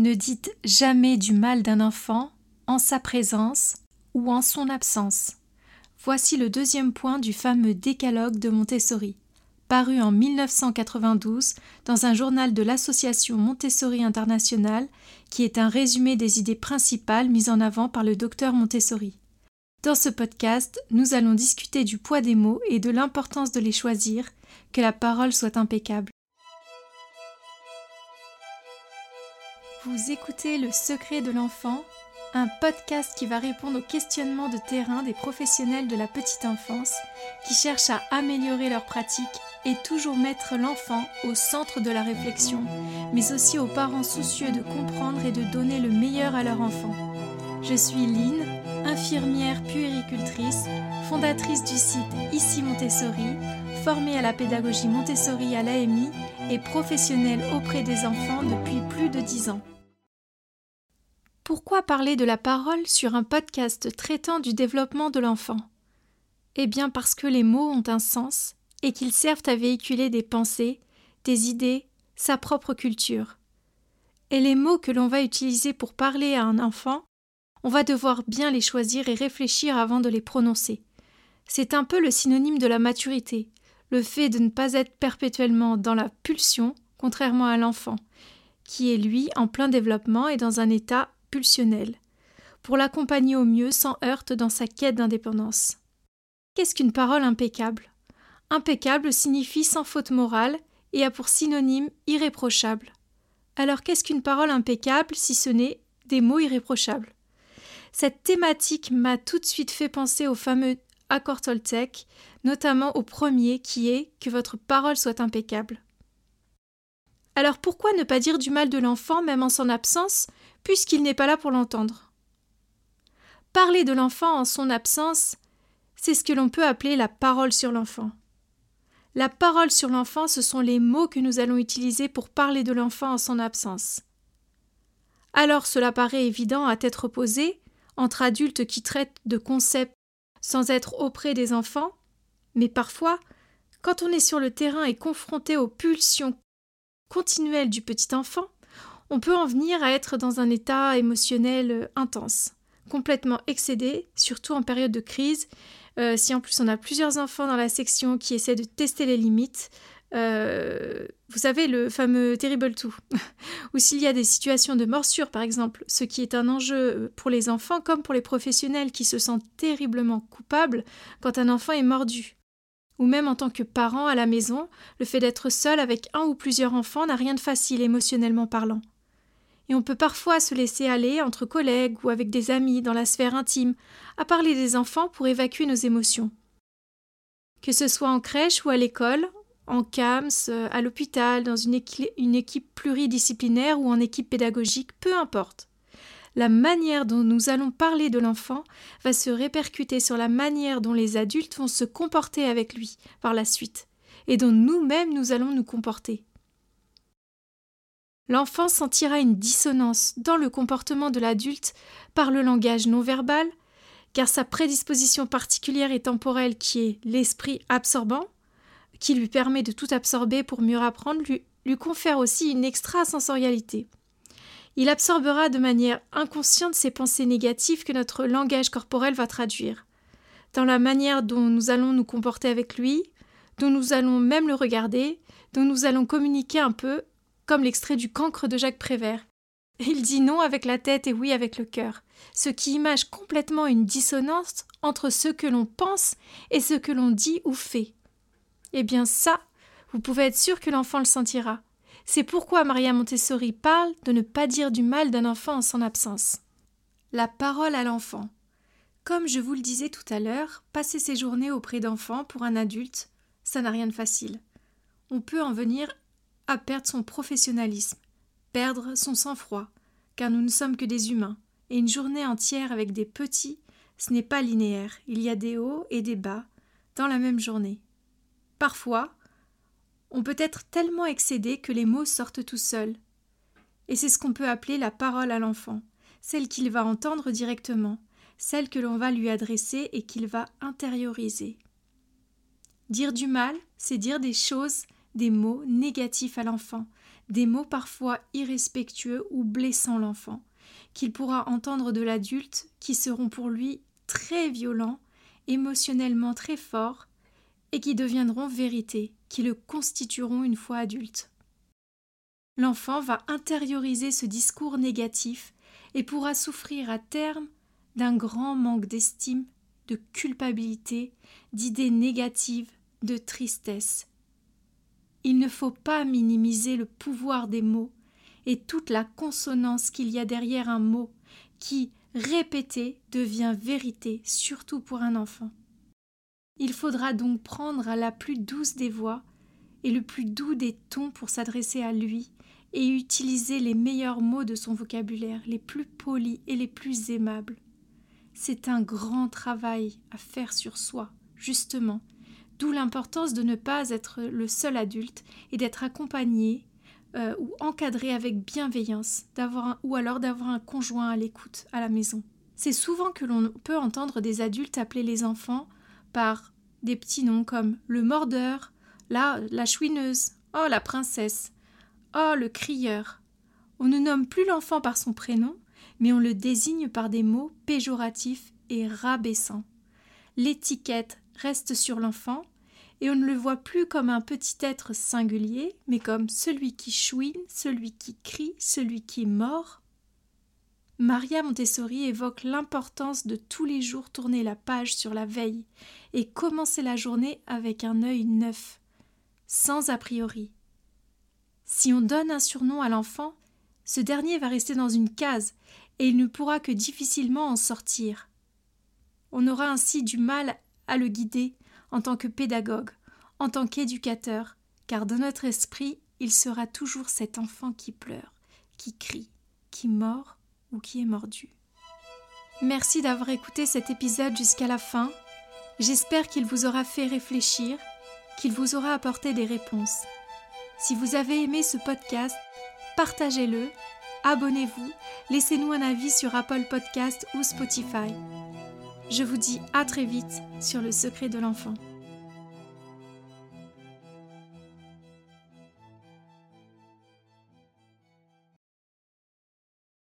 Ne dites jamais du mal d'un enfant en sa présence ou en son absence. Voici le deuxième point du fameux décalogue de Montessori, paru en 1992 dans un journal de l'Association Montessori Internationale, qui est un résumé des idées principales mises en avant par le docteur Montessori. Dans ce podcast, nous allons discuter du poids des mots et de l'importance de les choisir, que la parole soit impeccable. Vous écoutez Le secret de l'enfant, un podcast qui va répondre aux questionnements de terrain des professionnels de la petite enfance qui cherchent à améliorer leurs pratiques et toujours mettre l'enfant au centre de la réflexion, mais aussi aux parents soucieux de comprendre et de donner le meilleur à leur enfant. Je suis Lynn, infirmière puéricultrice, fondatrice du site Ici Montessori, formée à la pédagogie Montessori à l'AMI et professionnelle auprès des enfants depuis plus de dix ans. Pourquoi parler de la parole sur un podcast traitant du développement de l'enfant? Eh bien parce que les mots ont un sens et qu'ils servent à véhiculer des pensées, des idées, sa propre culture. Et les mots que l'on va utiliser pour parler à un enfant, on va devoir bien les choisir et réfléchir avant de les prononcer. C'est un peu le synonyme de la maturité, le fait de ne pas être perpétuellement dans la pulsion, contrairement à l'enfant, qui est lui en plein développement et dans un état pulsionnel, pour l'accompagner au mieux sans heurte dans sa quête d'indépendance. Qu'est-ce qu'une parole impeccable? Impeccable signifie sans faute morale et a pour synonyme irréprochable. Alors qu'est-ce qu'une parole impeccable si ce n'est des mots irréprochables? Cette thématique m'a tout de suite fait penser au fameux notamment au premier qui est que votre parole soit impeccable. Alors pourquoi ne pas dire du mal de l'enfant même en son absence, puisqu'il n'est pas là pour l'entendre? Parler de l'enfant en son absence, c'est ce que l'on peut appeler la parole sur l'enfant. La parole sur l'enfant, ce sont les mots que nous allons utiliser pour parler de l'enfant en son absence. Alors cela paraît évident à tête reposée, entre adultes qui traitent de concepts sans être auprès des enfants, mais parfois, quand on est sur le terrain et confronté aux pulsions continuelles du petit enfant, on peut en venir à être dans un état émotionnel intense, complètement excédé, surtout en période de crise. Euh, si en plus on a plusieurs enfants dans la section qui essaient de tester les limites, euh, vous savez, le fameux Terrible Two, ou s'il y a des situations de morsure, par exemple, ce qui est un enjeu pour les enfants comme pour les professionnels qui se sentent terriblement coupables quand un enfant est mordu. Ou même en tant que parent à la maison, le fait d'être seul avec un ou plusieurs enfants n'a rien de facile émotionnellement parlant. Et on peut parfois se laisser aller entre collègues ou avec des amis dans la sphère intime, à parler des enfants pour évacuer nos émotions. Que ce soit en crèche ou à l'école, en CAMS, euh, à l'hôpital, dans une, une équipe pluridisciplinaire ou en équipe pédagogique, peu importe. La manière dont nous allons parler de l'enfant va se répercuter sur la manière dont les adultes vont se comporter avec lui par la suite, et dont nous-mêmes nous allons nous comporter. L'enfant sentira une dissonance dans le comportement de l'adulte par le langage non verbal, car sa prédisposition particulière et temporelle qui est l'esprit absorbant, qui lui permet de tout absorber pour mieux apprendre, lui, confère aussi une extrasensorialité. Il absorbera de manière inconsciente ces pensées négatives que notre langage corporel va traduire, dans la manière dont nous allons nous comporter avec lui, dont nous allons même le regarder, dont nous allons communiquer un peu, comme l'extrait du cancre de Jacques Prévert. Il dit non avec la tête et oui avec le cœur, ce qui image complètement une dissonance entre ce que l'on pense et ce que l'on dit ou fait. Eh bien ça, vous pouvez être sûr que l'enfant le sentira. C'est pourquoi Maria Montessori parle de ne pas dire du mal d'un enfant en son absence. La parole à l'enfant. Comme je vous le disais tout à l'heure, passer ses journées auprès d'enfants pour un adulte, ça n'a rien de facile. On peut en venir à perdre son professionnalisme, perdre son sang-froid, car nous ne sommes que des humains, et une journée entière avec des petits, ce n'est pas linéaire, il y a des hauts et des bas dans la même journée. Parfois, on peut être tellement excédé que les mots sortent tout seuls. Et c'est ce qu'on peut appeler la parole à l'enfant, celle qu'il va entendre directement, celle que l'on va lui adresser et qu'il va intérioriser. Dire du mal, c'est dire des choses, des mots négatifs à l'enfant, des mots parfois irrespectueux ou blessant l'enfant, qu'il pourra entendre de l'adulte qui seront pour lui très violents, émotionnellement très forts, et qui deviendront vérité, qui le constitueront une fois adulte. L'enfant va intérioriser ce discours négatif et pourra souffrir à terme d'un grand manque d'estime, de culpabilité, d'idées négatives, de tristesse. Il ne faut pas minimiser le pouvoir des mots et toute la consonance qu'il y a derrière un mot qui, répété, devient vérité, surtout pour un enfant. Il faudra donc prendre la plus douce des voix et le plus doux des tons pour s'adresser à lui et utiliser les meilleurs mots de son vocabulaire, les plus polis et les plus aimables. C'est un grand travail à faire sur soi, justement, d'où l'importance de ne pas être le seul adulte et d'être accompagné euh, ou encadré avec bienveillance, ou alors d'avoir un conjoint à l'écoute à la maison. C'est souvent que l'on peut entendre des adultes appeler les enfants par des petits noms comme le mordeur, la, la chouineuse, oh la princesse, oh le crieur. On ne nomme plus l'enfant par son prénom, mais on le désigne par des mots péjoratifs et rabaissants. L'étiquette reste sur l'enfant, et on ne le voit plus comme un petit être singulier, mais comme celui qui chouine, celui qui crie, celui qui mord. Maria Montessori évoque l'importance de tous les jours tourner la page sur la veille et commencer la journée avec un œil neuf, sans a priori. Si on donne un surnom à l'enfant, ce dernier va rester dans une case et il ne pourra que difficilement en sortir. On aura ainsi du mal à le guider en tant que pédagogue, en tant qu'éducateur, car dans notre esprit, il sera toujours cet enfant qui pleure, qui crie, qui mord ou qui est mordu. Merci d'avoir écouté cet épisode jusqu'à la fin. J'espère qu'il vous aura fait réfléchir, qu'il vous aura apporté des réponses. Si vous avez aimé ce podcast, partagez-le, abonnez-vous, laissez-nous un avis sur Apple Podcast ou Spotify. Je vous dis à très vite sur le secret de l'enfant.